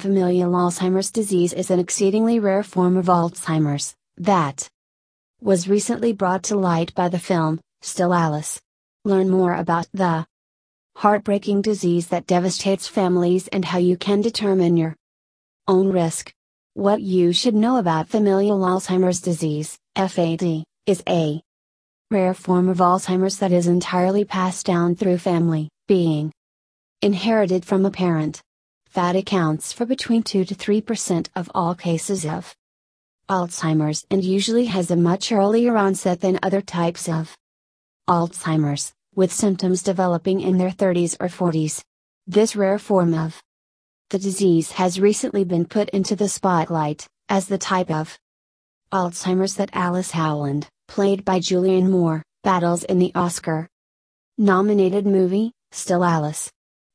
Familial Alzheimer's disease is an exceedingly rare form of Alzheimer's that was recently brought to light by the film, Still Alice. Learn more about the heartbreaking disease that devastates families and how you can determine your own risk. What you should know about familial Alzheimer's disease, FAD, is a rare form of Alzheimer's that is entirely passed down through family, being inherited from a parent. FAD accounts for between 2 to 3% of all cases of Alzheimer's and usually has a much earlier onset than other types of Alzheimer's, with symptoms developing in their 30s or 40s. This rare form of the disease has recently been put into the spotlight, as the type of Alzheimer's that Alice Howland, played by Julianne Moore, battles in the Oscar nominated movie, Still Alice.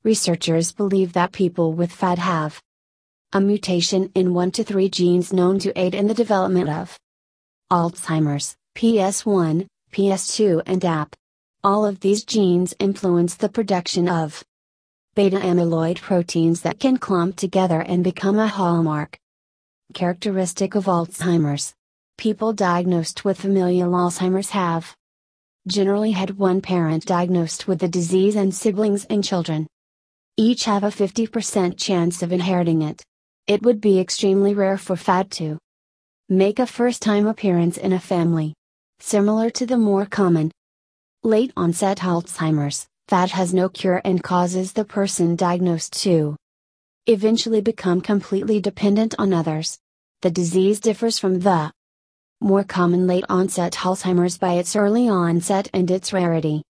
Researchers believe that people with FAD have a mutation in 1 to 3 genes known to aid in the development of Alzheimer's, PS1, PS2 and AP. All of these genes influence the production of beta amyloid proteins that can clump together and become a hallmark characteristic of Alzheimer's. People diagnosed with familial Alzheimer's have generally had one parent diagnosed with the disease and siblings and children each have a 50% chance of inheriting it. It would be extremely rare for FAD to make a first time appearance in a family. Similar to the more common late onset Alzheimer's, FAD has no cure and causes the person diagnosed to eventually become completely dependent on others. The disease differs from the more common late onset Alzheimer's by its early onset and its rarity.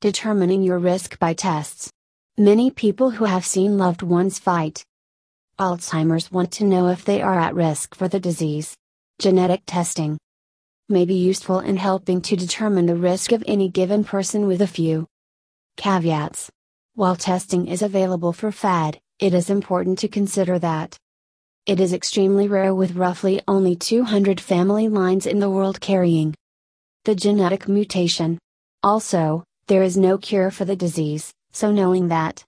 Determining your risk by tests. Many people who have seen loved ones fight Alzheimer's want to know if they are at risk for the disease. Genetic testing may be useful in helping to determine the risk of any given person with a few caveats. While testing is available for FAD, it is important to consider that it is extremely rare with roughly only 200 family lines in the world carrying the genetic mutation. Also, there is no cure for the disease, so knowing that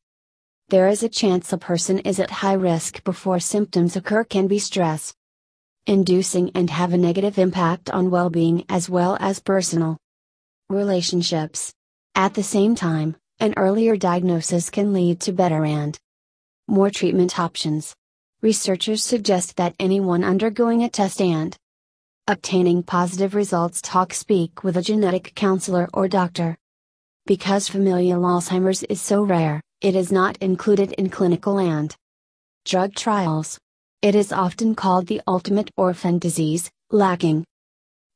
there is a chance a person is at high risk before symptoms occur can be stress inducing and have a negative impact on well being as well as personal relationships. At the same time, an earlier diagnosis can lead to better and more treatment options. Researchers suggest that anyone undergoing a test and obtaining positive results talk speak with a genetic counselor or doctor. Because familial Alzheimer's is so rare, it is not included in clinical and drug trials. It is often called the ultimate orphan disease, lacking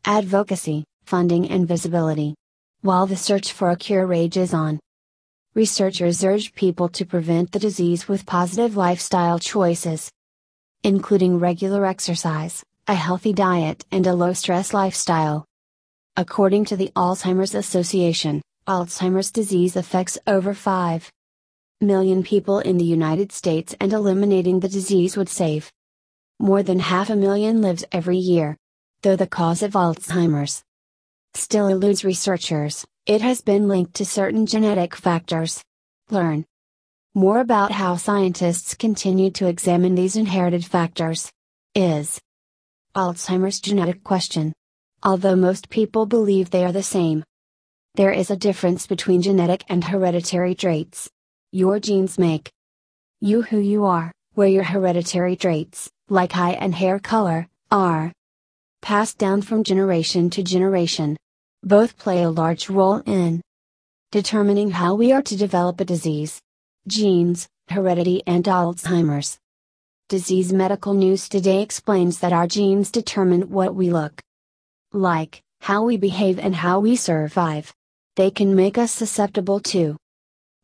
advocacy, funding, and visibility. While the search for a cure rages on, researchers urge people to prevent the disease with positive lifestyle choices, including regular exercise, a healthy diet, and a low stress lifestyle. According to the Alzheimer's Association, Alzheimer's disease affects over 5 million people in the United States and eliminating the disease would save more than half a million lives every year. Though the cause of Alzheimer's still eludes researchers, it has been linked to certain genetic factors. Learn more about how scientists continue to examine these inherited factors. Is Alzheimer's genetic question? Although most people believe they are the same, there is a difference between genetic and hereditary traits. Your genes make you who you are, where your hereditary traits, like eye and hair color, are passed down from generation to generation. Both play a large role in determining how we are to develop a disease. Genes, heredity, and Alzheimer's. Disease Medical News Today explains that our genes determine what we look like, how we behave, and how we survive they can make us susceptible to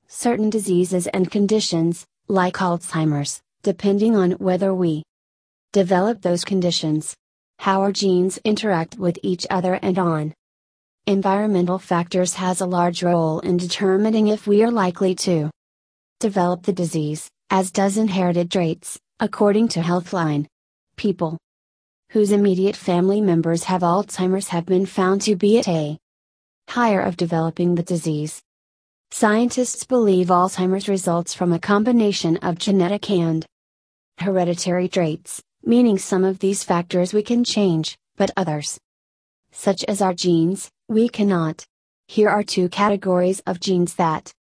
certain diseases and conditions, like Alzheimer's, depending on whether we develop those conditions. How our genes interact with each other and on. Environmental factors has a large role in determining if we are likely to develop the disease, as does inherited traits, according to Healthline. People whose immediate family members have Alzheimer's have been found to be at a higher of developing the disease. Scientists believe Alzheimer's results from a combination of genetic and hereditary traits, meaning some of these factors we can change, but others, such as our genes, we cannot. Here are two categories of genes that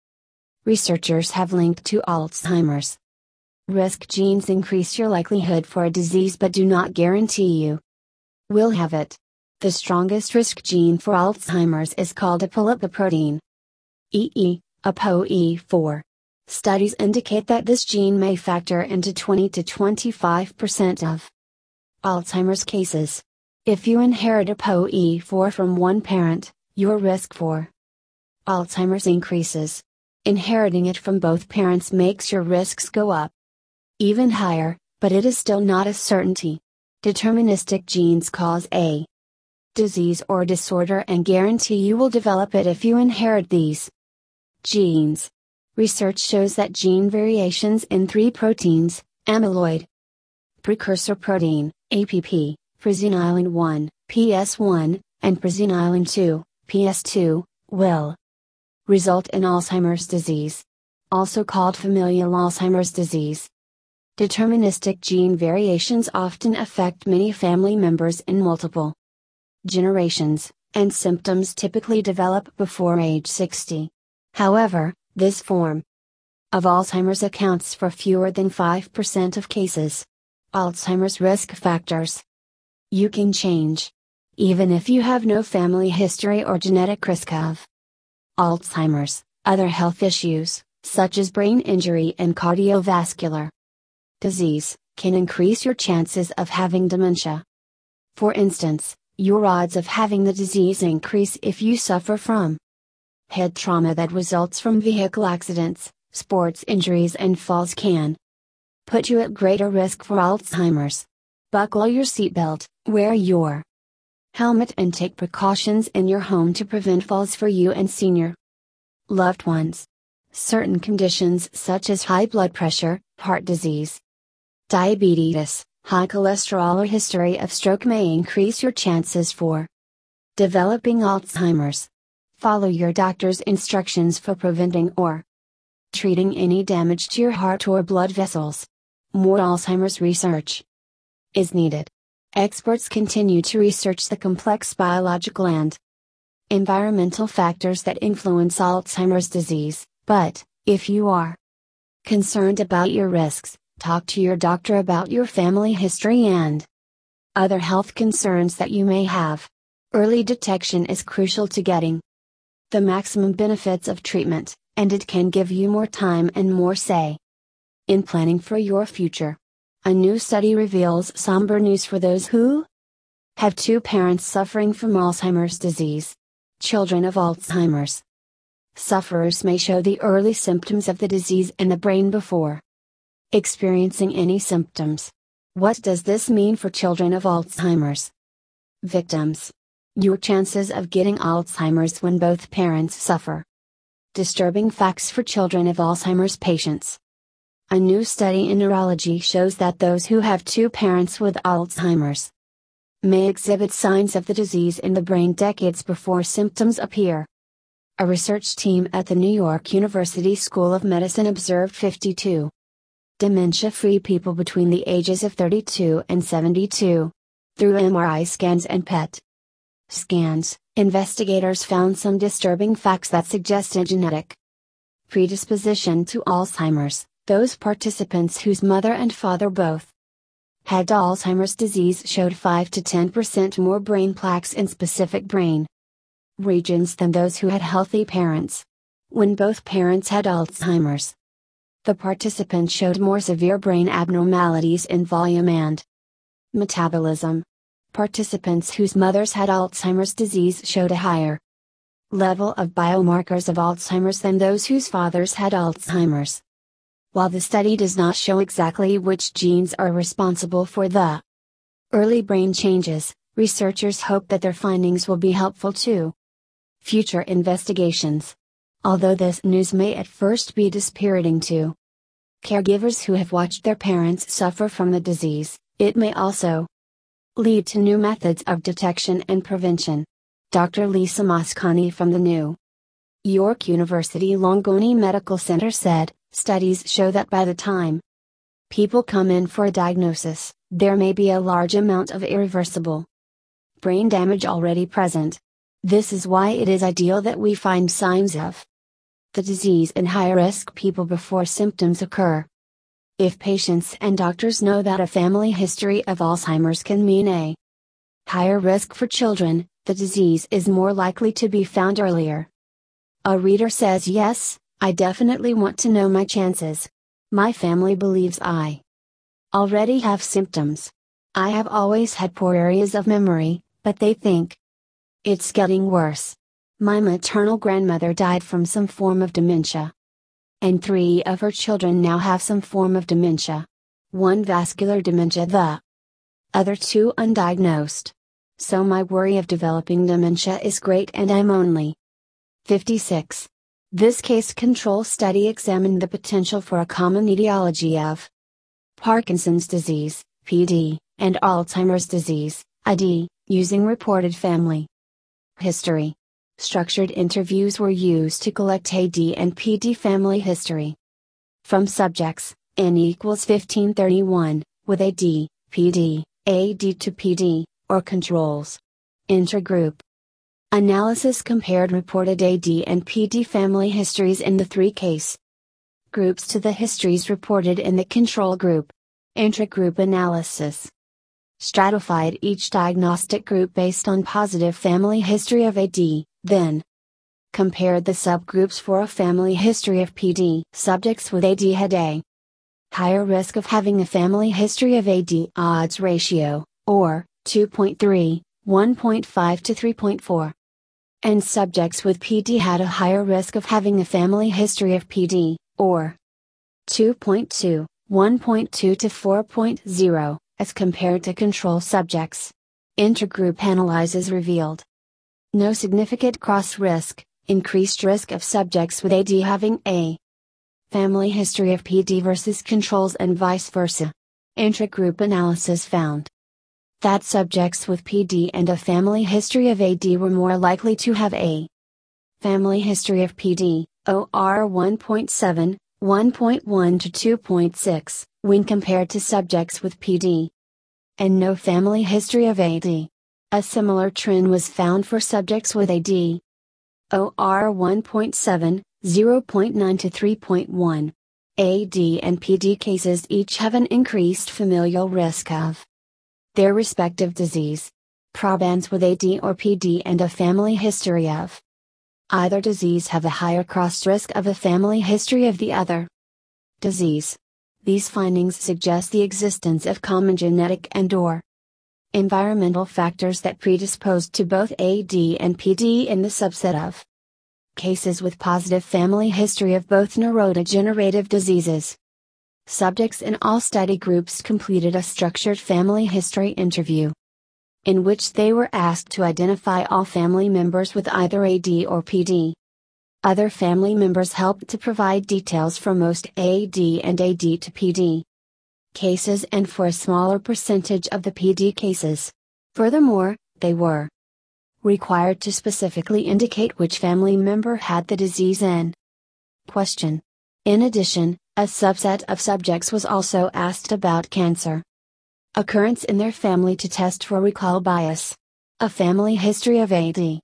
researchers have linked to Alzheimer's. Risk genes increase your likelihood for a disease but do not guarantee you will have it. The strongest risk gene for Alzheimer's is called apolipoprotein. EE, ApoE4. Studies indicate that this gene may factor into 20 to 25% of Alzheimer's cases. If you inherit ApoE4 from one parent, your risk for Alzheimer's increases. Inheriting it from both parents makes your risks go up even higher, but it is still not a certainty. Deterministic genes cause a disease or disorder and guarantee you will develop it if you inherit these genes. Research shows that gene variations in three proteins, amyloid precursor protein, APP, presenilin 1, PS1, and presenilin 2, PS2, will result in Alzheimer's disease. Also called familial Alzheimer's disease. Deterministic gene variations often affect many family members in multiple generations, and symptoms typically develop before age 60. However, this form of Alzheimer's accounts for fewer than 5% of cases. Alzheimer's risk factors. You can change. Even if you have no family history or genetic risk of Alzheimer's, other health issues, such as brain injury and cardiovascular disease, can increase your chances of having dementia. For instance, your odds of having the disease increase if you suffer from head trauma that results from vehicle accidents, sports injuries, and falls can put you at greater risk for Alzheimer's. Buckle your seatbelt, wear your helmet, and take precautions in your home to prevent falls for you and senior loved ones. Certain conditions such as high blood pressure, heart disease, diabetes, high cholesterol, or history of stroke may increase your chances for developing Alzheimer's. Follow your doctor's instructions for preventing or treating any damage to your heart or blood vessels. More Alzheimer's research is needed. Experts continue to research the complex biological and environmental factors that influence Alzheimer's disease, but, if you are concerned about your risks, talk to your doctor about your family history and other health concerns that you may have. Early detection is crucial to getting the maximum benefits of treatment, and it can give you more time and more say in planning for your future. A new study reveals somber news for those who have two parents suffering from Alzheimer's disease. Children of Alzheimer's sufferers may show the early symptoms of the disease in the brain before experiencing any symptoms. What does this mean for children of Alzheimer's victims? Your chances of getting Alzheimer's when both parents suffer. Disturbing facts for children of Alzheimer's patients. A new study in neurology shows that those who have two parents with Alzheimer's may exhibit signs of the disease in the brain decades before symptoms appear. A research team at the New York University School of Medicine observed 52 dementia free people between the ages of 32 and 72. Through MRI scans and PET scans, investigators found some disturbing facts that suggest a genetic predisposition to Alzheimer's. Those participants whose mother and father both had Alzheimer's disease showed 5 to 10% more brain plaques in specific brain regions than those who had healthy parents. When both parents had Alzheimer's, the participants showed more severe brain abnormalities in volume and metabolism. Participants whose mothers had Alzheimer's disease showed a higher level of biomarkers of Alzheimer's than those whose fathers had Alzheimer's. While the study does not show exactly which genes are responsible for the early brain changes, researchers hope that their findings will be helpful to future investigations. Although this news may at first be dispiriting to caregivers who have watched their parents suffer from the disease, it may also lead to new methods of detection and prevention. Dr. Lisa Mosconi from the New York University Langone Medical Center said, studies show that by the time people come in for a diagnosis, there may be a large amount of irreversible brain damage already present. This is why it is ideal that we find signs of the disease in high risk people before symptoms occur. If patients and doctors know that a family history of Alzheimer's can mean a higher risk for children, the disease is more likely to be found earlier. A reader says yes, I definitely want to know my chances. My family believes I already have symptoms. I have always had poor areas of memory, but they think it's getting worse. My maternal grandmother died from some form of dementia and three of her children now have some form of dementia. One vascular dementia, the other two undiagnosed. So my worry of developing dementia is great and I'm only 56. This case control study examined the potential for a common etiology of Parkinson's disease, PD, and Alzheimer's disease, AD, using reported family history. Structured interviews were used to collect AD and PD family history. From subjects, N equals 1531, with AD, PD, AD to PD, or controls. Intergroup analysis compared reported AD and PD family histories in the three case groups to the histories reported in the control group. Intragroup analysis stratified each diagnostic group based on positive family history of AD, then, compared the subgroups for a family history of PD. Subjects with AD had a higher risk of having a family history of AD odds ratio, or 2.3, 1.5 to 3.4. And subjects with PD had a higher risk of having a family history of PD, or 2.2, 1.2 to 4.0, as compared to control subjects. Intergroup analyses revealed no significant cross risk, increased risk of subjects with AD having a family history of PD versus controls and vice versa. Intragroup analysis found that subjects with PD and a family history of AD were more likely to have a family history of PD, OR 1.7, 1.1 to 2.6, when compared to subjects with PD and no family history of AD. A similar trend was found for subjects with AD. OR 1.7, 0.9 to 3.1. AD and PD cases each have an increased familial risk of their respective disease. Probands with AD or PD and a family history of either disease have a higher cross risk of a family history of the other disease. These findings suggest the existence of common genetic and or environmental factors that predisposed to both AD and PD in the subset of cases with positive family history of both neurodegenerative diseases. Subjects in all study groups completed a structured family history interview, in which they were asked to identify all family members with either AD or PD. Other family members helped to provide details for most AD and AD to PD cases and for a smaller percentage of the PD cases. Furthermore, they were required to specifically indicate which family member had the disease in question. In addition, a subset of subjects was also asked about cancer occurrence in their family to test for recall bias. A family history of AD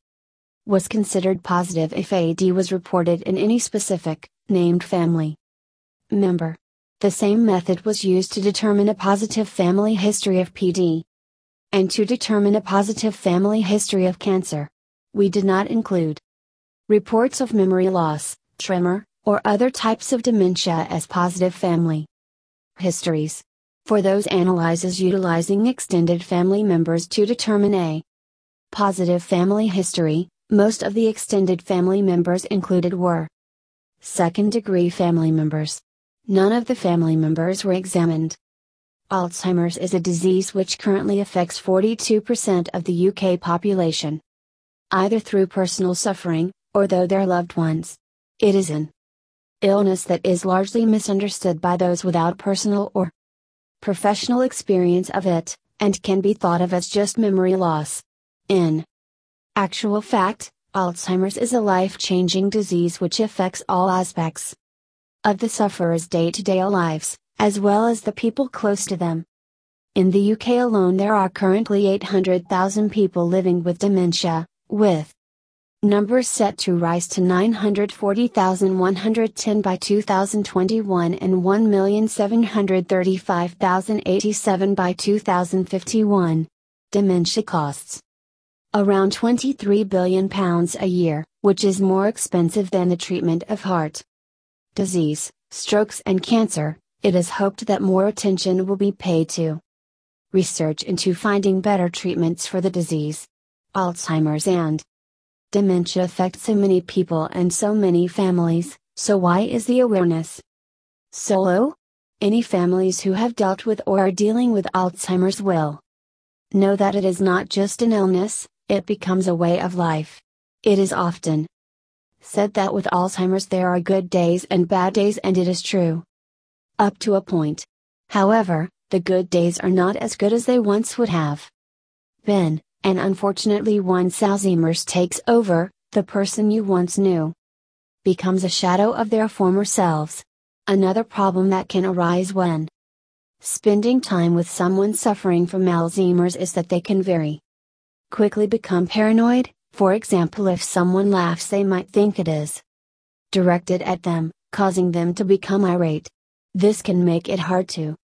was considered positive if AD was reported in any specific, named family member. The same method was used to determine a positive family history of PD. And to determine a positive family history of cancer. We did not include reports of memory loss, tremor, or other types of dementia as positive family histories. For those analyses utilizing extended family members to determine a positive family history, most of the extended family members included were second degree family members. None of the family members were examined. Alzheimer's is a disease which currently affects 42% of the UK population. Either through personal suffering, or though their loved ones. It is an illness that is largely misunderstood by those without personal or professional experience of it, and can be thought of as just memory loss. In actual fact, Alzheimer's is a life changing disease which affects all aspects of the sufferer's day to day lives, as well as the people close to them. In the UK alone, there are currently 800,000 people living with dementia, with numbers set to rise to 940,110 by 2021 and 1,735,087 by 2051. Dementia costs around 23 billion pounds a year, which is more expensive than the treatment of heart disease, strokes and cancer. It is hoped that more attention will be paid to research into finding better treatments for the disease. Alzheimer's and dementia affect so many people and so many families, so why is the awareness so low? Any families who have dealt with or are dealing with Alzheimer's will know that it is not just an illness, it becomes a way of life. It is often said that with Alzheimer's there are good days and bad days, and it is true. Up to a point. However, the good days are not as good as they once would have been, and unfortunately, once Alzheimer's takes over, the person you once knew becomes a shadow of their former selves. Another problem that can arise when spending time with someone suffering from Alzheimer's is that they can very quickly become paranoid, for example, if someone laughs, they might think it is directed at them, causing them to become irate. This can make it hard to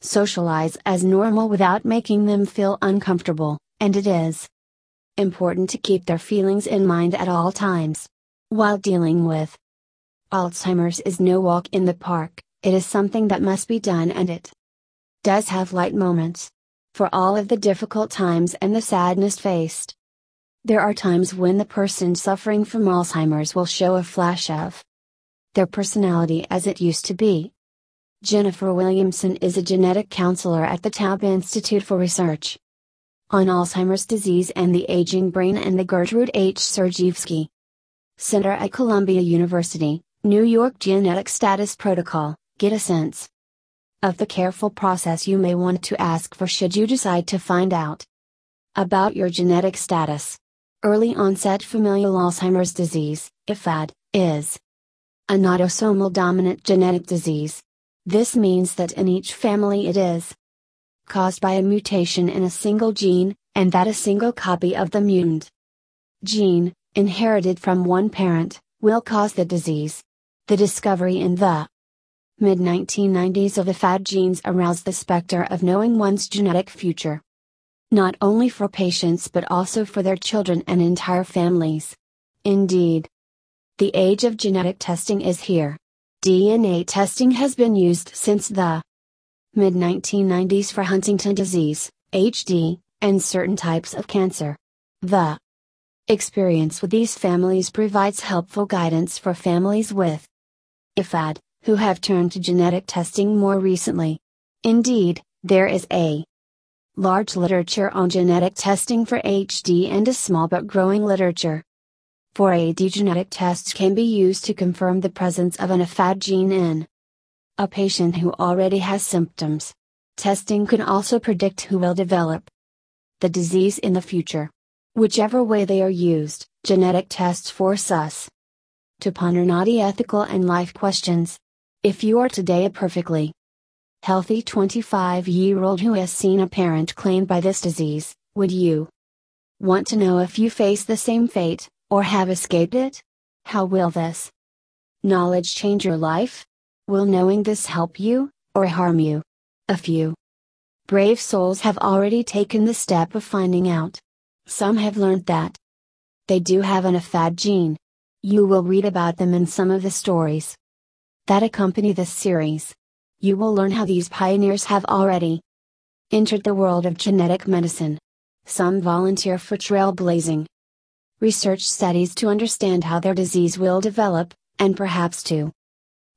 socialize as normal without making them feel uncomfortable, and it is important to keep their feelings in mind at all times. While dealing with Alzheimer's is no walk in the park, it is something that must be done and it does have light moments for all of the difficult times and the sadness faced. There are times when the person suffering from Alzheimer's will show a flash of their personality as it used to be. Jennifer Williamson is a genetic counselor at the Taub Institute for Research on Alzheimer's disease and the aging brain and the Gertrude H. Sergievsky Center at Columbia University, New York Genetic Status Protocol, get a sense of the careful process you may want to ask for should you decide to find out about your genetic status. Early onset familial Alzheimer's disease, IFAD, is an autosomal dominant genetic disease. This means that in each family it is caused by a mutation in a single gene, and that a single copy of the mutant gene, inherited from one parent, will cause the disease. The discovery in the mid 1990s of the FAD genes aroused the specter of knowing one's genetic future. Not only for patients but also for their children and entire families. Indeed, the age of genetic testing is here. DNA testing has been used since the mid 1990s for Huntington disease, HD, and certain types of cancer. The experience with these families provides helpful guidance for families with IFAD, who have turned to genetic testing more recently. Indeed, there is a large literature on genetic testing for HD and a small but growing literature. For AD genetic tests can be used to confirm the presence of an IFAD gene in a patient who already has symptoms. Testing can also predict who will develop the disease in the future. Whichever way they are used, genetic tests force us to ponder naughty ethical and life questions. If you are today a perfectly healthy 25 year old who has seen a parent claimed by this disease, would you want to know if you face the same fate, or have escaped it? How will this knowledge change your life? Will knowing this help you, or harm you? A few brave souls have already taken the step of finding out. Some have learned that they do have an AFAD gene. You will read about them in some of the stories that accompany this series. You will learn how these pioneers have already entered the world of genetic medicine. Some volunteer for trailblazing research studies to understand how their disease will develop, and perhaps to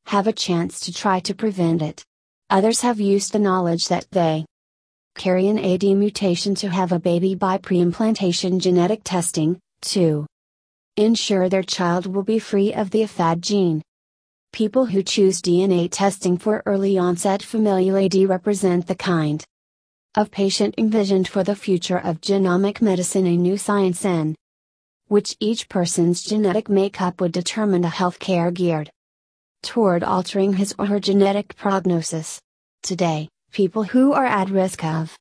have a chance to try to prevent it. Others have used the knowledge that they carry an AD mutation to have a baby by preimplantation genetic testing, to ensure their child will be free of the AFAD gene. People who choose DNA testing for early onset familial AD represent the kind of patient envisioned for the future of genomic medicine, a new science in which each person's genetic makeup would determine a healthcare geared toward altering his or her genetic prognosis. Today, people who are at risk of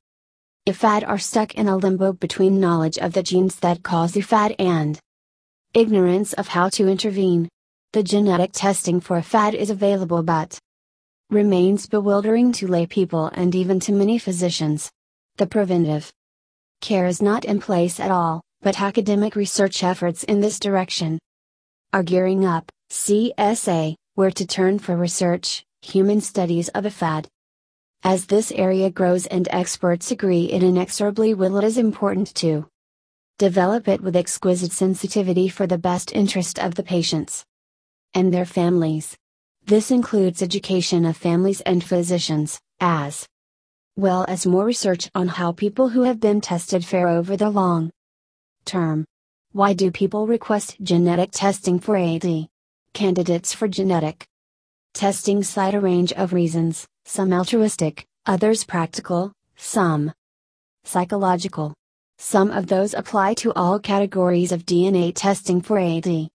AFAD are stuck in a limbo between knowledge of the genes that cause AFAD and ignorance of how to intervene. The genetic testing for AFAD is available but remains bewildering to lay people and even to many physicians. The preventive care is not in place at all, but academic research efforts in this direction are gearing up. CSA, where to turn for research, human studies of FAD? As this area grows and experts agree it inexorably will, it is important to develop it with exquisite sensitivity for the best interest of the patients and their families. This includes education of families and physicians, as well as more research on how people who have been tested fare over the long term. Why do people request genetic testing for AD? Candidates for genetic testing cite a range of reasons, some altruistic, others practical, some psychological. Some of those apply to all categories of DNA testing for AD.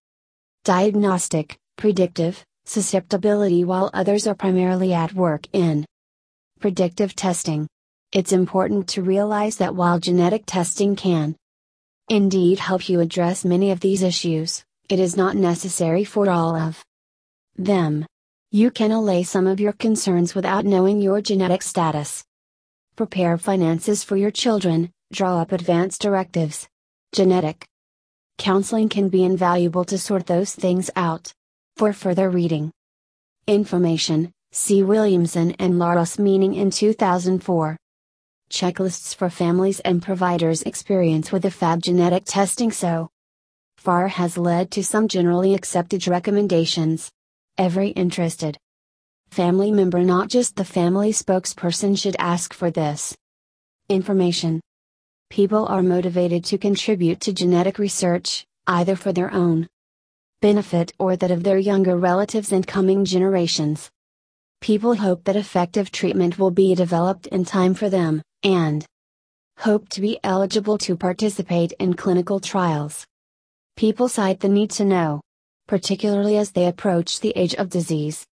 Diagnostic, predictive, susceptibility while others are primarily at work in predictive testing. It's important to realize that while genetic testing can indeed help you address many of these issues, it is not necessary for all of them. You can allay some of your concerns without knowing your genetic status. Prepare finances for your children, draw up advance directives. Genetic counseling can be invaluable to sort those things out. For further reading, information, see Williamson and Laros meaning in 2004. Checklists for families and providers' experience with the FAB genetic testing so far has led to some generally accepted recommendations. Every interested family member, not just the family spokesperson, should ask for this information. People are motivated to contribute to genetic research, either for their own benefit or that of their younger relatives and coming generations. People hope that effective treatment will be developed in time for them, and hope to be eligible to participate in clinical trials. People cite the need to know, particularly as they approach the age of disease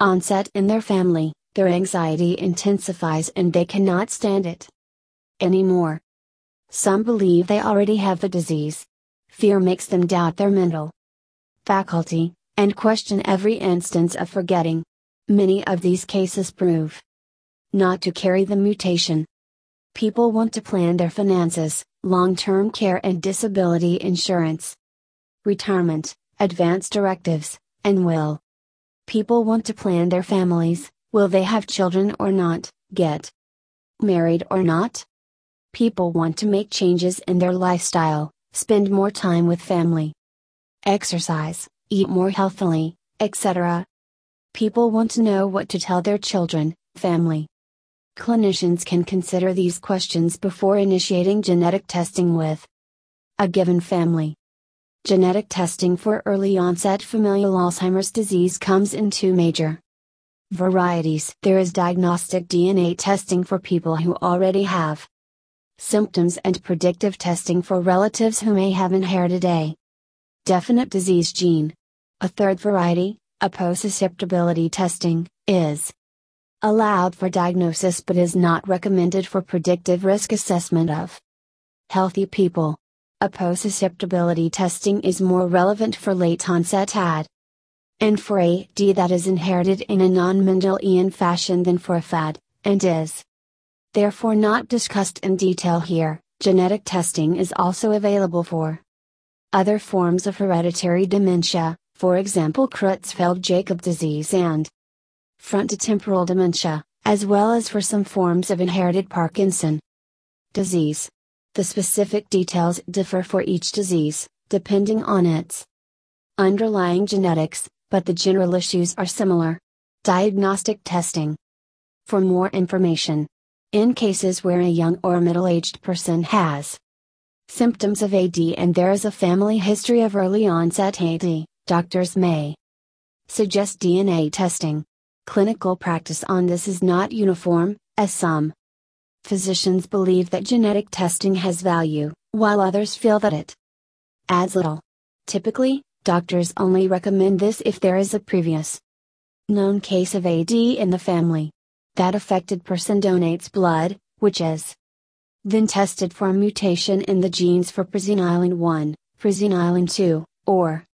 onset in their family, their anxiety intensifies and they cannot stand it anymore. Some believe they already have the disease. Fear makes them doubt their mental faculty, and question every instance of forgetting. Many of these cases prove not to carry the mutation. People want to plan their finances, long term care and disability insurance, retirement, advance directives, and will. People want to plan their families will they have children or not, get married or not? People want to make changes in their lifestyle, spend more time with family, exercise, eat more healthily, etc. People want to know what to tell their children, family. Clinicians can consider these questions before initiating genetic testing with a given family. Genetic testing for early onset familial Alzheimer's disease comes in two major varieties. There is diagnostic DNA testing for people who already have symptoms and predictive testing for relatives who may have inherited a definite disease gene. A third variety, aposusceptibility testing, is allowed for diagnosis but is not recommended for predictive risk assessment of healthy people. Aposusceptibility testing is more relevant for late onset AD and for AD that is inherited in a non Mendelian fashion than for AFAD, and is therefore not discussed in detail here. Genetic testing is also available for other forms of hereditary dementia, for example Creutzfeldt Jakob disease and frontotemporal dementia, as well as for some forms of inherited Parkinson disease. The specific details differ for each disease, depending on its underlying genetics, but the general issues are similar. Diagnostic testing For more information, in cases where a young or middle aged person has symptoms of AD and there is a family history of early onset AD, doctors may suggest DNA testing. Clinical practice on this is not uniform, as some physicians believe that genetic testing has value, while others feel that it adds little. Typically, doctors only recommend this if there is a previous known case of AD in the family. That affected person donates blood, which is then tested for a mutation in the genes for presenilin 1, presenilin 2, or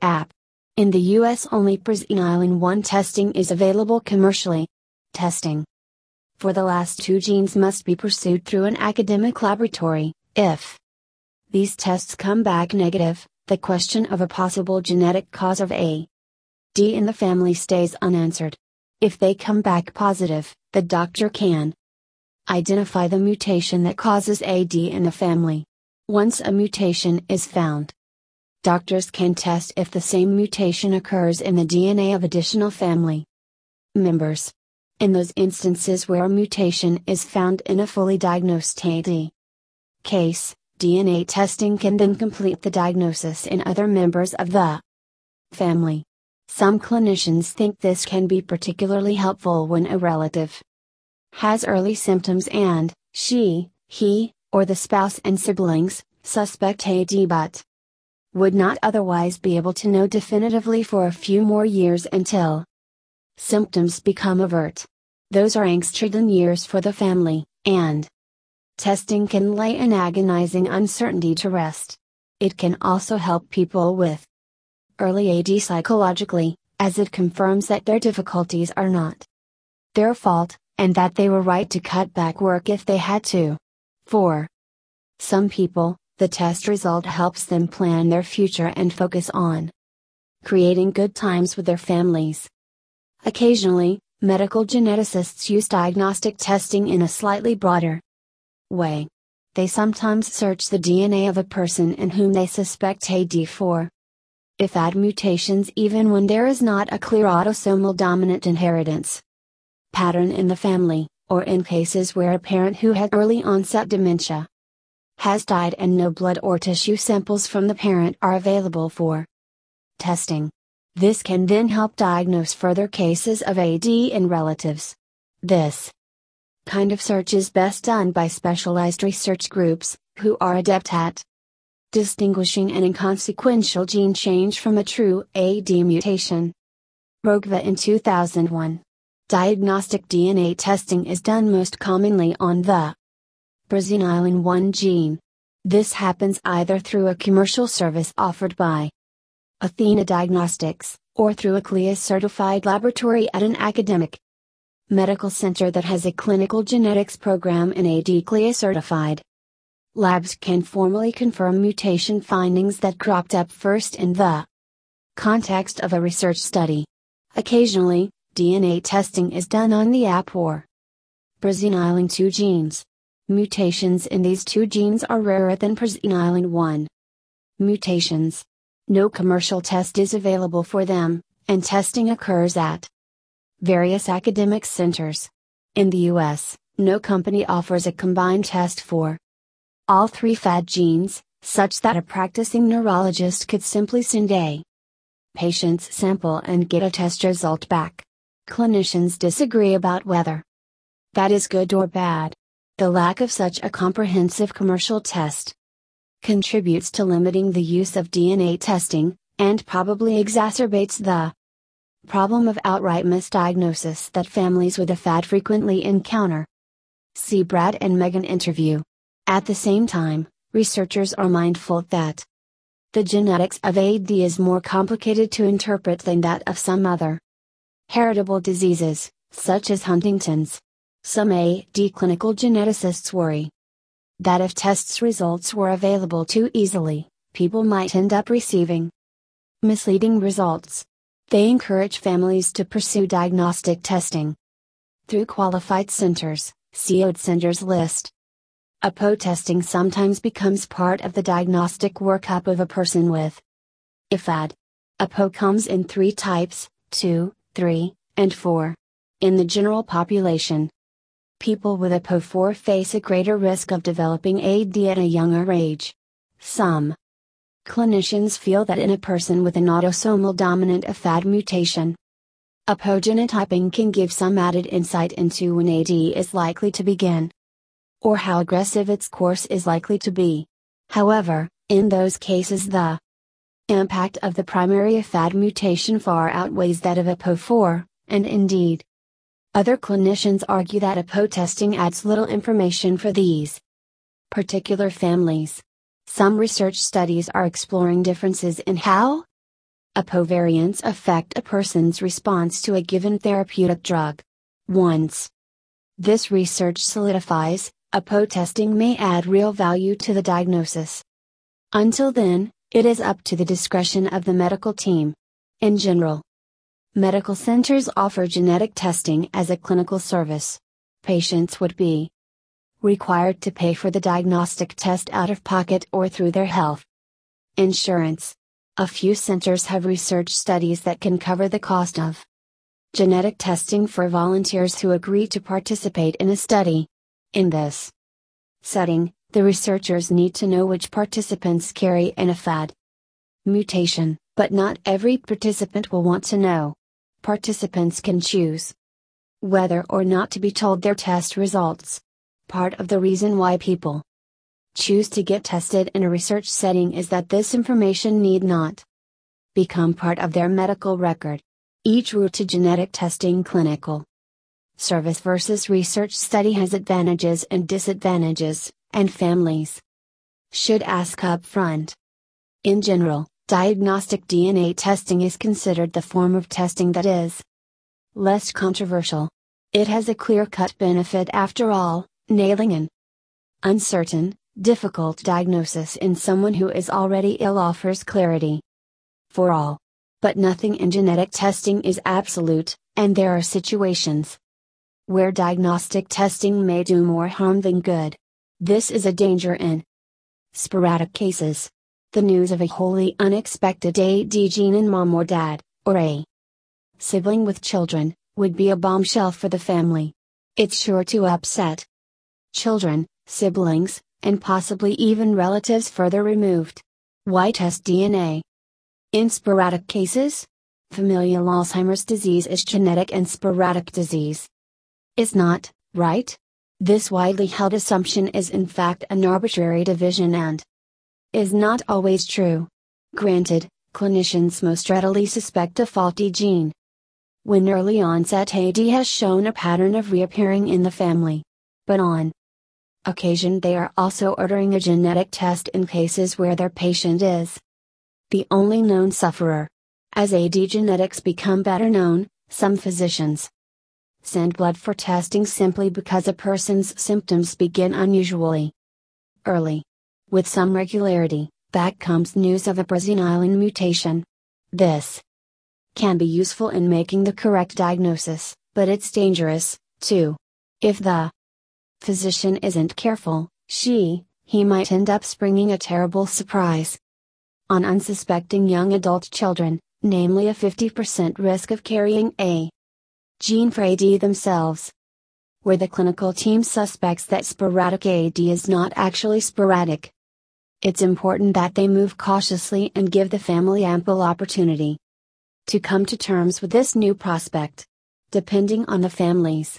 AP. In the US only presenilin 1 testing is available commercially. Testing for the last two genes must be pursued through an academic laboratory, if these tests come back negative, the question of a possible genetic cause of AD in the family stays unanswered. If they come back positive, the doctor can identify the mutation that causes AD in the family. Once a mutation is found, doctors can test if the same mutation occurs in the DNA of additional family members. In those instances where a mutation is found in a fully diagnosed AD case, DNA testing can then complete the diagnosis in other members of the family. Some clinicians think this can be particularly helpful when a relative has early symptoms and, she, he, or the spouse and siblings, suspect AD but would not otherwise be able to know definitively for a few more years until symptoms become overt. Those are angst-ridden years for the family, and testing can lay an agonizing uncertainty to rest. It can also help people with early AD psychologically, as it confirms that their difficulties are not their fault, and that they were right to cut back work if they had to. 4. Some people, the test result helps them plan their future and focus on creating good times with their families. Occasionally, medical geneticists use diagnostic testing in a slightly broader way. They sometimes search the DNA of a person in whom they suspect AD4. If add mutations even when there is not a clear autosomal dominant inheritance pattern in the family, or in cases where a parent who had early onset dementia has died and no blood or tissue samples from the parent are available for testing. This can then help diagnose further cases of AD in relatives. This kind of search is best done by specialized research groups, who are adept at distinguishing an inconsequential gene change from a true AD mutation. Rogaeva in 2001. Diagnostic DNA testing is done most commonly on the presenilin 1 gene. This happens either through a commercial service offered by Athena Diagnostics, or through a CLIA certified laboratory at an academic medical center that has a clinical genetics program and AD CLIA certified. Labs can formally confirm mutation findings that cropped up first in the context of a research study. Occasionally, DNA testing is done on the AP or presenilin 2 genes. Mutations in these two genes are rarer than presenilin 1. Mutations. No commercial test is available for them, and testing occurs at various academic centers. In the US, no company offers a combined test for all three FAD genes, such that a practicing neurologist could simply send a patient's sample and get a test result back. Clinicians disagree about whether that is good or bad. The lack of such a comprehensive commercial test contributes to limiting the use of DNA testing, and probably exacerbates the problem of outright misdiagnosis that families with a FAD frequently encounter. See Brad and Megan interview. At the same time, researchers are mindful that the genetics of AD is more complicated to interpret than that of some other heritable diseases, such as Huntington's. Some AD clinical geneticists worry that if tests results were available too easily, people might end up receiving misleading results. They encourage families to pursue diagnostic testing through qualified centers, COD centers list. APO testing sometimes becomes part of the diagnostic workup of a person with IFAD. APO comes in three types 2, 3, and 4. In the general population, people with APOE4 face a greater risk of developing AD at a younger age. Some clinicians feel that in a person with an autosomal dominant AFAD mutation, Apogenotyping can give some added insight into when AD is likely to begin, or how aggressive its course is likely to be. However, in those cases, the impact of the primary AFAD mutation far outweighs that of APO4, and indeed, other clinicians argue that APO testing adds little information for these particular families. Some research studies are exploring differences in how APO variants affect a person's response to a given therapeutic drug. Once this research solidifies, APO testing may add real value to the diagnosis. Until then, it is up to the discretion of the medical team. In general, medical centers offer genetic testing as a clinical service. Patients would be required to pay for the diagnostic test out of pocket or through their health insurance. A few centers have research studies that can cover the cost of genetic testing for volunteers who agree to participate in a study. In this setting, the researchers need to know which participants carry an AFAD mutation, but not every participant will want to know. Participants can choose whether or not to be told their test results. Part of the reason why people choose to get tested in a research setting is that this information need not become part of their medical record. Each route to genetic testing clinical service versus research study has advantages and disadvantages, and families should ask up front. In general, diagnostic DNA testing is considered the form of testing that is less controversial. It has a clear cut benefit after all, nailing an uncertain, difficult diagnosis in someone who is already ill offers clarity for all. But nothing in genetic testing is absolute, and there are situations where diagnostic testing may do more harm than good. This is a danger in sporadic cases. The news of a wholly unexpected AD gene in mom or dad, or a sibling with children, would be a bombshell for the family. It's sure to upset children, siblings, and possibly even relatives further removed. Why test DNA? In sporadic cases, familial Alzheimer's disease is genetic and sporadic disease. Is not, right? This widely held assumption is in fact an arbitrary division and is not always true. Granted, clinicians most readily suspect a faulty gene. When early onset AD has shown a pattern of reappearing in the family. But on occasion they are also ordering a genetic test in cases where their patient is the only known sufferer. As AD genetics become better known, some physicians send blood for testing simply because a person's symptoms begin unusually early. With some regularity, back comes news of a presenilin mutation. This can be useful in making the correct diagnosis, but it's dangerous, too. If the physician isn't careful, she, he might end up springing a terrible surprise on unsuspecting young adult children, namely a 50% risk of carrying a gene for AD themselves. Where the clinical team suspects that sporadic AD is not actually sporadic. It's important that they move cautiously and give the family ample opportunity to come to terms with this new prospect. Depending on the family's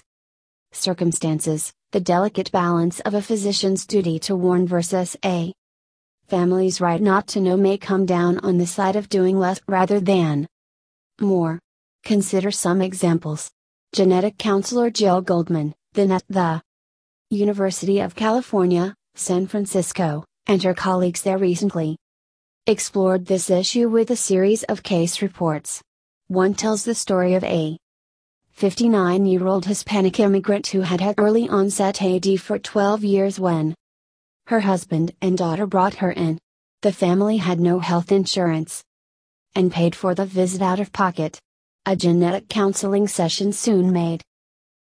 circumstances, the delicate balance of a physician's duty to warn versus a family's right not to know may come down on the side of doing less rather than more. Consider some examples. Genetic counselor Jill Goldman, then at the University of California, San Francisco, and her colleagues there recently explored this issue with a series of case reports. One tells the story of a 59 year old Hispanic immigrant who had had early onset AD for 12 years when her husband and daughter brought her in. The family had no health insurance and paid for the visit out of pocket. A genetic counseling session soon made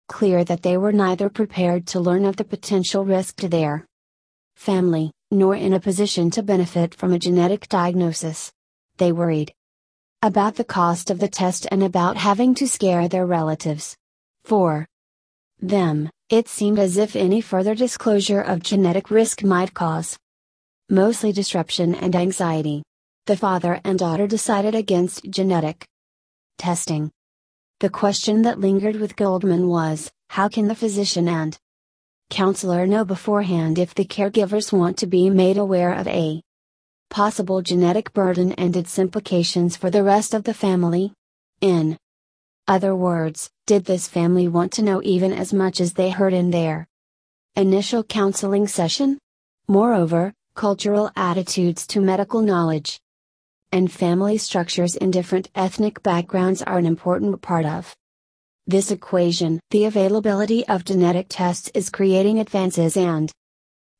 clear that they were neither prepared to learn of the potential risk to their family, nor in a position to benefit from a genetic diagnosis. They worried about the cost of the test and about having to scare their relatives. For them, it seemed as if any further disclosure of genetic risk might cause mostly disruption and anxiety. The father and daughter decided against genetic testing. The question that lingered with Goldman was how can the physician and counselor know beforehand if the caregivers want to be made aware of a possible genetic burden and its implications for the rest of the family? In other words, did this family want to know even as much as they heard in their initial counseling session? Moreover, cultural attitudes to medical knowledge and family structures in different ethnic backgrounds are an important part of this equation. The availability of genetic tests is creating advances and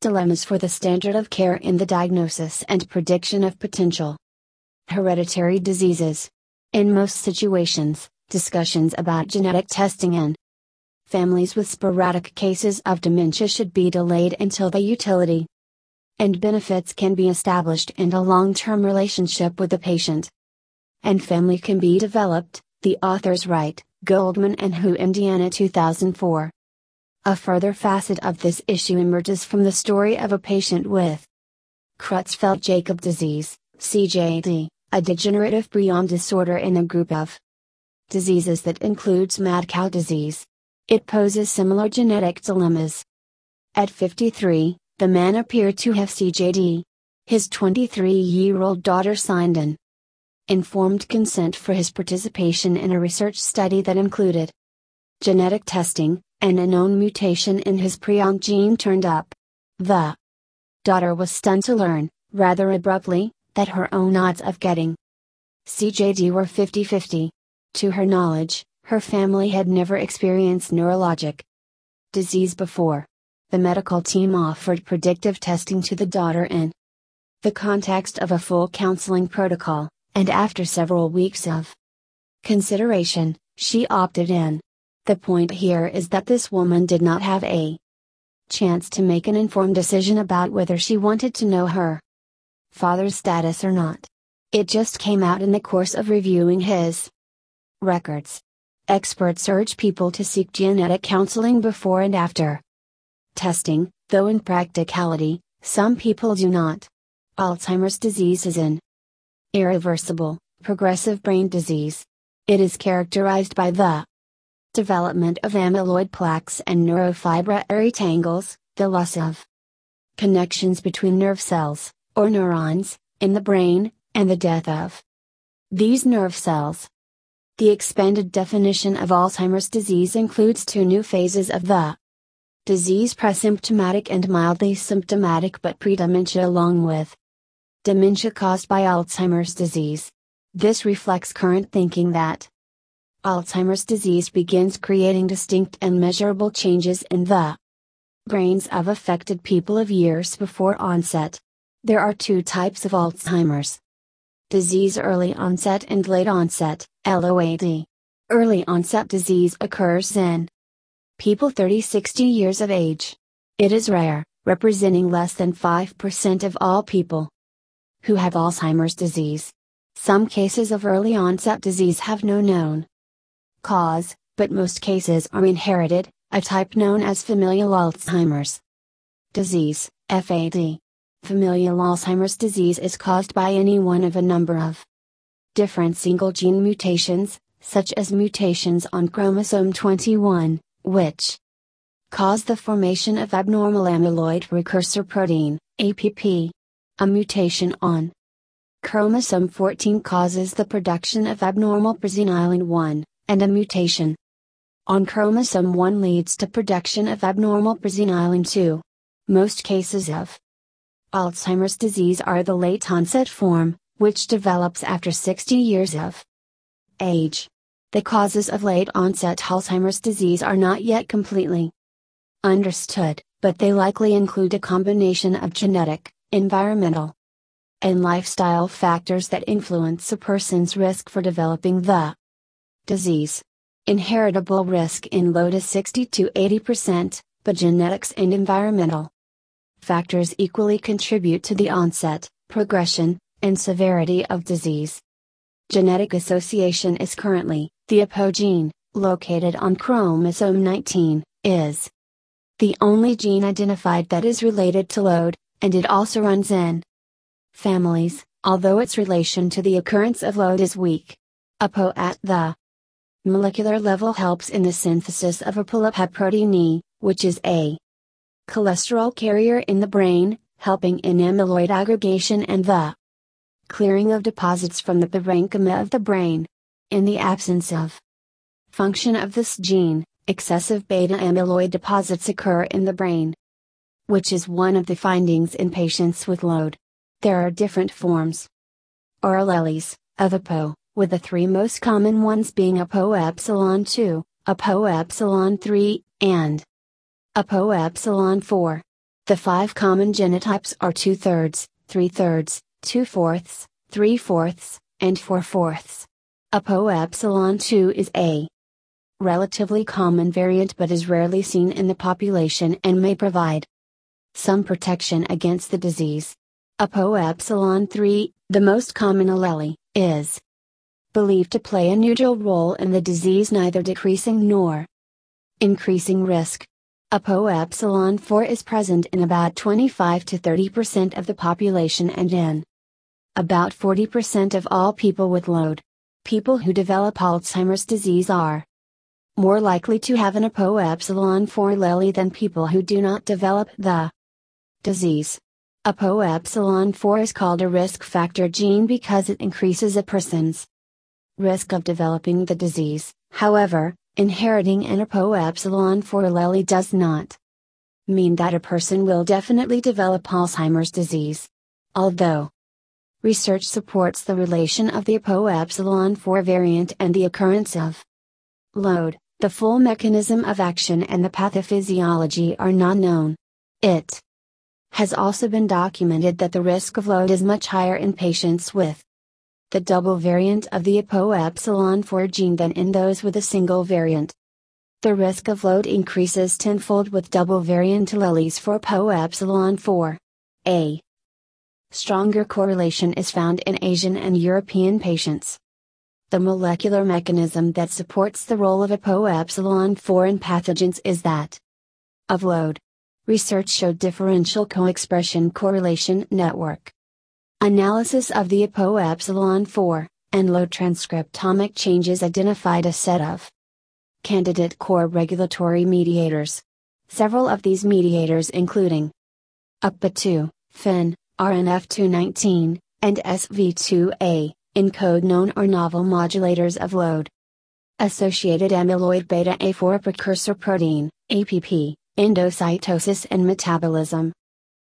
dilemmas for the standard of care in the diagnosis and prediction of potential hereditary diseases. In most situations, discussions about genetic testing in families with sporadic cases of dementia should be delayed until the utility and benefits can be established and a long term relationship with the patient and family can be developed, the authors write, Goldman and Hu Indiana 2004. A further facet of this issue emerges from the story of a patient with Creutzfeldt Jakob disease, CJD, a degenerative prion disorder in a group of diseases that includes mad cow disease. It poses similar genetic dilemmas. At 53, the man appeared to have CJD. His 23 year old daughter signed an informed consent for his participation in a research study that included genetic testing, and a known mutation in his prion gene turned up. The daughter was stunned to learn, rather abruptly, that her own odds of getting CJD were 50 50. To her knowledge, her family had never experienced neurologic disease before. The medical team offered predictive testing to the daughter in the context of a full counseling protocol, and after several weeks of consideration, she opted in. The point here is that this woman did not have a chance to make an informed decision about whether she wanted to know her father's status or not. It just came out in the course of reviewing his records. Experts urge people to seek genetic counseling before and after testing, though in practicality, some people do not. Alzheimer's disease is an irreversible, progressive brain disease. It is characterized by the development of amyloid plaques and neurofibrillary tangles, the loss of connections between nerve cells, or neurons, in the brain, and the death of these nerve cells. The expanded definition of Alzheimer's disease includes two new phases of the disease presymptomatic and mildly symptomatic but pre-dementia along with dementia caused by Alzheimer's disease. This reflects current thinking that Alzheimer's disease begins creating distinct and measurable changes in the brains of affected people of years before onset. There are two types of Alzheimer's disease early onset and late onset, LOAD. Early onset disease occurs in people 30 60 years of age. It is rare, representing less than 5% of all people who have Alzheimer's disease. Some cases of early onset disease have no known cause, but most cases are inherited, a type known as familial Alzheimer's disease, FAD. Familial Alzheimer's disease is caused by any one of a number of different single gene mutations, such as mutations on chromosome 21, which cause the formation of abnormal amyloid precursor protein, APP. A mutation on chromosome 14 causes the production of abnormal presenilin 1, and a mutation on chromosome 1 leads to production of abnormal presenilin 2. Most cases of Alzheimer's disease are the late onset form, which develops after 60 years of age. The causes of late onset Alzheimer's disease are not yet completely understood, but they likely include a combination of genetic, environmental, and lifestyle factors that influence a person's risk for developing the disease. Inheritable risk in low to 60 to 80%, but genetics and environmental factors equally contribute to the onset, progression, and severity of disease. Genetic association is currently, the apogene, located on chromosome 19, is the only gene identified that is related to LOAD, and it also runs in families, although its relation to the occurrence of LOAD is weak. APO at the molecular level helps in the synthesis of apolipoprotein which is a cholesterol carrier in the brain, helping in amyloid aggregation and the clearing of deposits from the parenchyma of the brain. In the absence of function of this gene, excessive beta amyloid deposits occur in the brain, which is one of the findings in patients with LOAD. There are different forms or alleles of APO, with the three most common ones being APO epsilon 2, APO epsilon 3, and APO epsilon 4. The five common genotypes are 2 thirds, 3 thirds, 2 fourths, 3 fourths, and 4 fourths. APO epsilon 2 is a relatively common variant but is rarely seen in the population and may provide some protection against the disease. APO epsilon 3, the most common allele, is believed to play a neutral role in the disease neither decreasing nor increasing risk. APO epsilon 4 is present in about 25 to 30% of the population and in about 40% of all people with LOAD. People who develop Alzheimer's disease are more likely to have an APO epsilon 4 allele than people who do not develop the disease. APO epsilon 4 is called a risk factor gene because it increases a person's risk of developing the disease. However, Inheriting an APO epsilon 4 allele does not mean that a person will definitely develop Alzheimer's disease. Although research supports the relation of the APO epsilon 4 variant and the occurrence of load, the full mechanism of action and the pathophysiology are not known. It has also been documented that the risk of load is much higher in patients with the double variant of the APO epsilon 4 gene than in those with a single variant. The risk of load increases tenfold with double variant alleles for APO epsilon 4. A stronger correlation is found in Asian and European patients. The molecular mechanism that supports the role of APO epsilon 4 in pathogenesis that of load. Research showed differential co-expression correlation network Analysis of the APO epsilon 4 and load transcriptomic changes identified a set of candidate core regulatory mediators. Several of these mediators including UPA2, FYN, RNF219, and SV2A, encode known or novel modulators of load. Associated amyloid beta A4 precursor protein, APP, endocytosis and metabolism.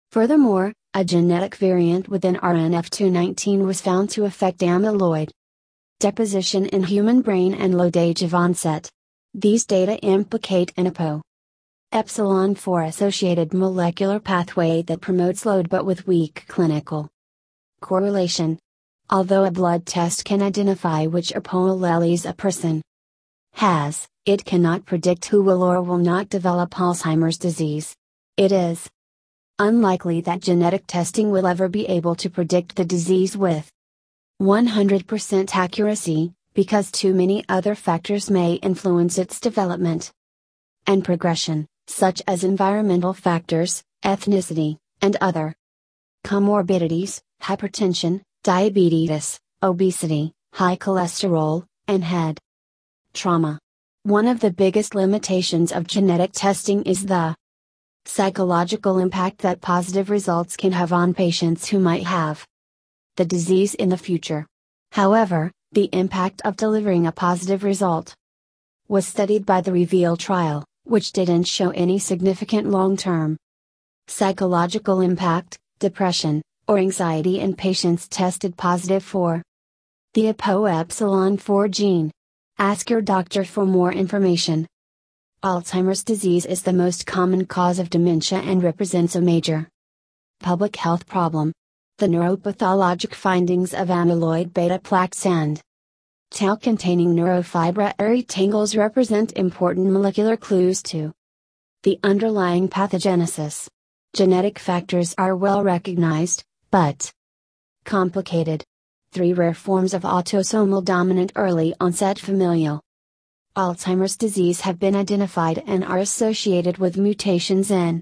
Furthermore, a genetic variant within RNF219 was found to affect amyloid deposition in human brain and low age of onset. These data implicate an APO epsilon 4 associated molecular pathway that promotes load but with weak clinical correlation. Although a blood test can identify which alleles a person has, it cannot predict who will or will not develop Alzheimer's disease. It is unlikely that genetic testing will ever be able to predict the disease with 100% accuracy, because too many other factors may influence its development and progression, such as environmental factors, ethnicity, and other comorbidities, hypertension, diabetes, obesity, high cholesterol, and head trauma. One of the biggest limitations of genetic testing is the psychological impact that positive results can have on patients who might have the disease in the future. However, the impact of delivering a positive result was studied by the REVEAL trial, which didn't show any significant long term psychological impact, depression, or anxiety in patients tested positive for the APO epsilon 4 gene. Ask your doctor for more information. Alzheimer's disease is the most common cause of dementia and represents a major public health problem. The neuropathologic findings of amyloid beta plaques and tau containing neurofibrillary tangles represent important molecular clues to the underlying pathogenesis. Genetic factors are well recognized, but complicated. Three rare forms of autosomal dominant early onset familial Alzheimer's disease have been identified and are associated with mutations in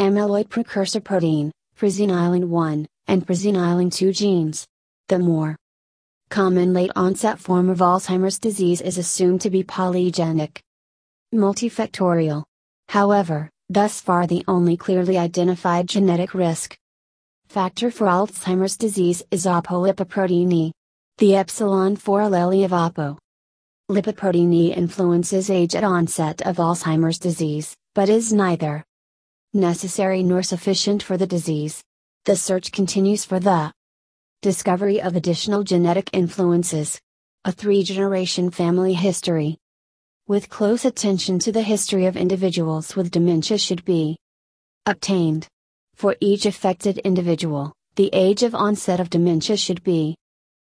amyloid precursor protein, presenilin 1, and presenilin 2 genes. The more common late onset form of Alzheimer's disease is assumed to be polygenic multifactorial. However, thus far the only clearly identified genetic risk factor for Alzheimer's disease is apolipoprotein E. The epsilon 4 allele of APO. Lipoprotein E influences age at onset of Alzheimer's disease, but is neither necessary nor sufficient for the disease. The search continues for the discovery of additional genetic influences. A three generation family history. With close attention to the history of individuals with dementia should be obtained. For each affected individual, the age of onset of dementia should be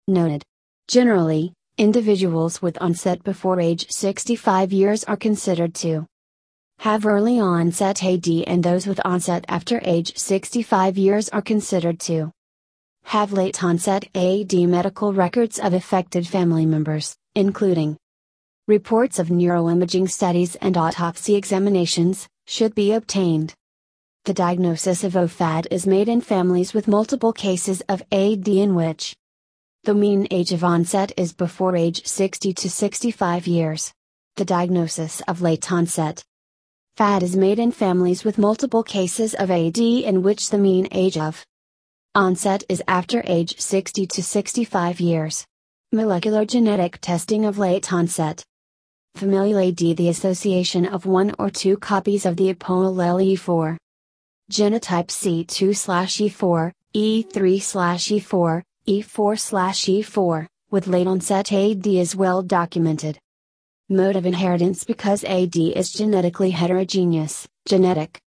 noted. Generally, individuals with onset before age 65 years are considered to have early onset AD and those with onset after age 65 years are considered to have late onset AD medical records of affected family members, including reports of neuroimaging studies and autopsy examinations, should be obtained. The diagnosis of OFAD is made in families with multiple cases of AD in which the mean age of onset is before age 60 to 65 years. The diagnosis of late onset FAD is made in families with multiple cases of AD in which the mean age of onset is after age 60 to 65 years. Molecular genetic testing of late onset. Familial AD The association of one or two copies of the apoallele E4 genotype C2/E4, E3/E4, E4/E4, with late onset AD is well documented. Mode of inheritance because AD is genetically heterogeneous, genetic.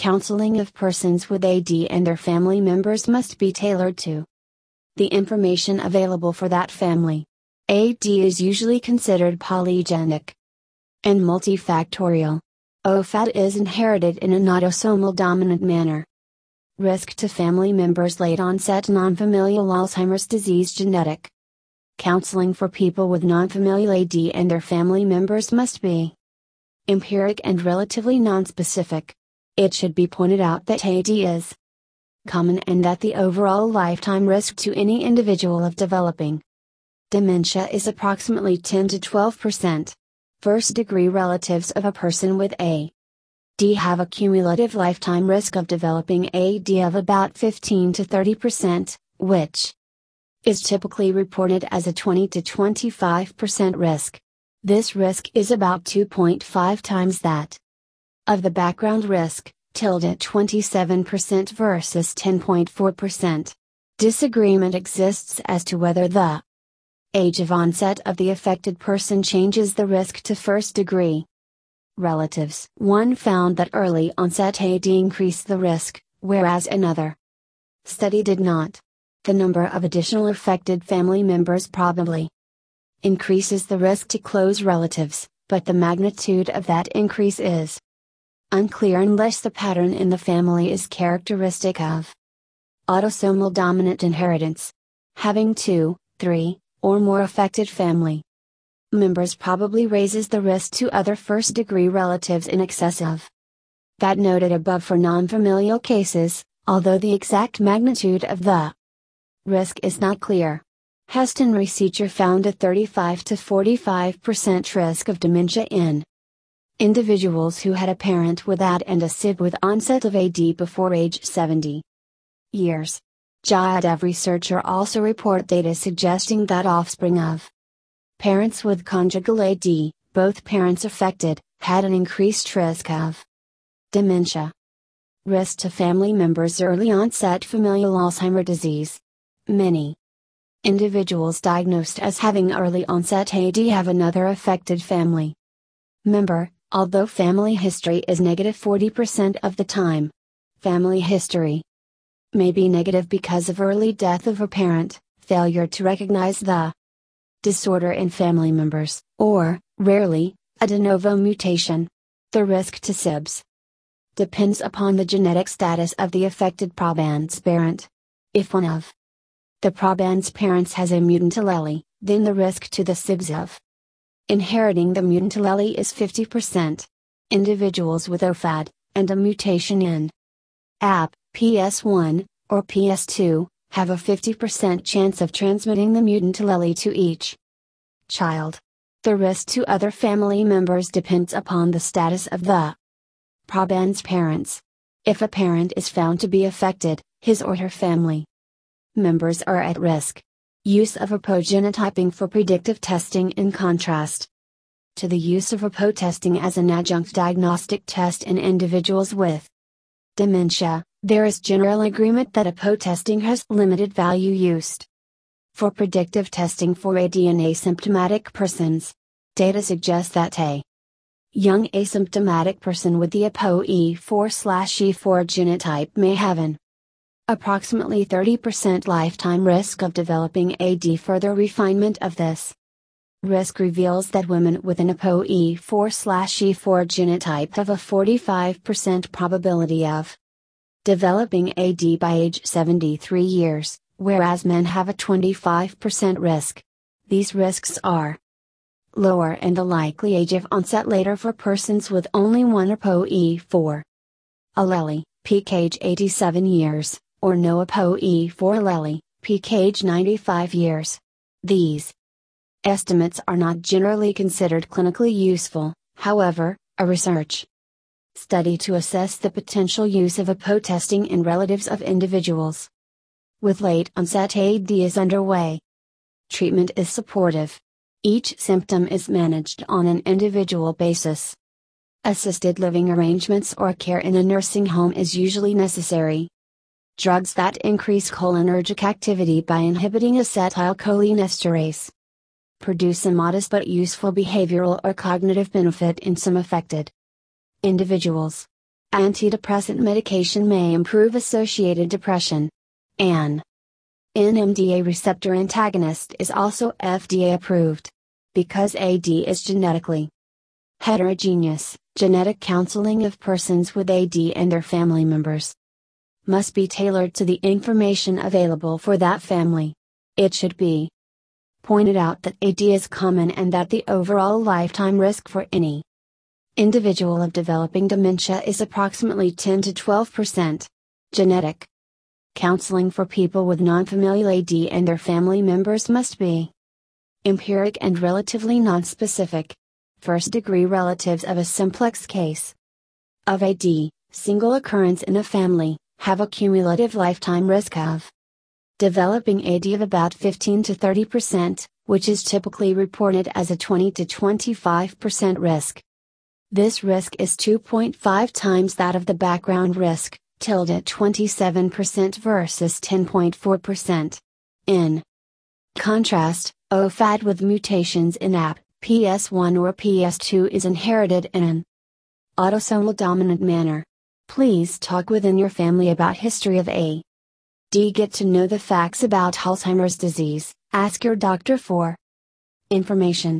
Counseling of persons with AD and their family members must be tailored to the information available for that family. AD is usually considered polygenic and multifactorial. OFAD is inherited in an autosomal dominant manner. Risk to family members late onset nonfamilial Alzheimer's disease genetic. Counseling for people with nonfamilial AD and their family members must be empiric and relatively nonspecific. It should be pointed out that AD is common and that the overall lifetime risk to any individual of developing dementia is approximately 10 to 12 percent first degree relatives of a person with AD have a cumulative lifetime risk of developing AD of about 15 to 30%, which is typically reported as a 20 to 25% risk. This risk is about 2.5 times that of the background risk, tilde at 27% versus 10.4%. Disagreement exists as to whether the Age of onset of the affected person changes the risk to first degree. Relatives. One found that early onset AD increased the risk, whereas another study did not. The number of additional affected family members probably increases the risk to close relatives, but the magnitude of that increase is unclear unless the pattern in the family is characteristic of autosomal dominant inheritance. Having two, three, or more affected family members probably raises the risk to other first degree relatives in excess of that noted above for non-familial cases, although the exact magnitude of the risk is not clear. Heston researcher found a 35 to 45% risk of dementia in individuals who had a parent with AD and a sib with onset of AD before age 70 years. Jayadev researcher also report data suggesting that offspring of parents with conjugal AD, both parents affected, had an increased risk of dementia. Risk to family members early onset familial Alzheimer disease. Many individuals diagnosed as having early onset AD have another affected family member, although family history is negative 40% of the time. Family history may be negative because of early death of a parent, failure to recognize the disorder in family members, or, rarely, a de novo mutation. The risk to SIBS depends upon the genetic status of the affected proband's parent. If one of the proband's parents has a mutant allele, then the risk to the SIBS of Inheriting the mutant allele is 50%. Individuals with OFAD, and a mutation in AP, PS1, or PS2, have a 50% chance of transmitting the mutant allele to each child. The risk to other family members depends upon the status of the proband's parents. If a parent is found to be affected, his or her family members are at risk. Use of apogenotyping for predictive testing in contrast to the use of APO testing as an adjunct diagnostic test in individuals with dementia, there is general agreement that APO testing has limited value used for predictive testing for AD in asymptomatic persons. Data suggests that a young asymptomatic person with the APOE4/E4 genotype may have an approximately 30% lifetime risk of developing AD. Further refinement of this risk reveals that women with an APOE4/E4 genotype have a 45% probability of developing AD by age 73 years, whereas men have a 25% risk. These risks are lower and the likely age of onset later for persons with only one APOE4 allele, peak age 87 years, or no APOE4 allele, peak age 95 years. These estimates are not generally considered clinically useful, however, a research study to assess the potential use of APO testing in relatives of individuals with late onset AD is underway. Treatment is supportive. Each symptom is managed on an individual basis. Assisted living arrangements or care in a nursing home is usually necessary. Drugs that increase cholinergic activity by inhibiting acetylcholinesterase produce a modest but useful behavioral or cognitive benefit in some affected individuals. Antidepressant medication may improve associated depression. An NMDA receptor antagonist is also FDA approved. Because AD is genetically heterogeneous, genetic counseling of persons with AD and their family members must be tailored to the information available for that family. It should be pointed out that AD is common and that the overall lifetime risk for any individual of developing dementia is approximately 10 to 12%. Genetic Counseling for people with non-familial AD and their family members must be empiric and relatively non-specific. First degree relatives of a simplex case of AD, single occurrence in a family, have a cumulative lifetime risk of developing AD of about 15 to 30%, which is typically reported as a 20 to 25% risk. This risk is 2.5 times that of the background risk, tilde at 27% versus 10.4%. In contrast, OFAD with mutations in AP, PS1 or PS2 is inherited in an autosomal dominant manner. Please talk within your family about history of A. D. Get to know the facts about Alzheimer's disease, ask your doctor for information.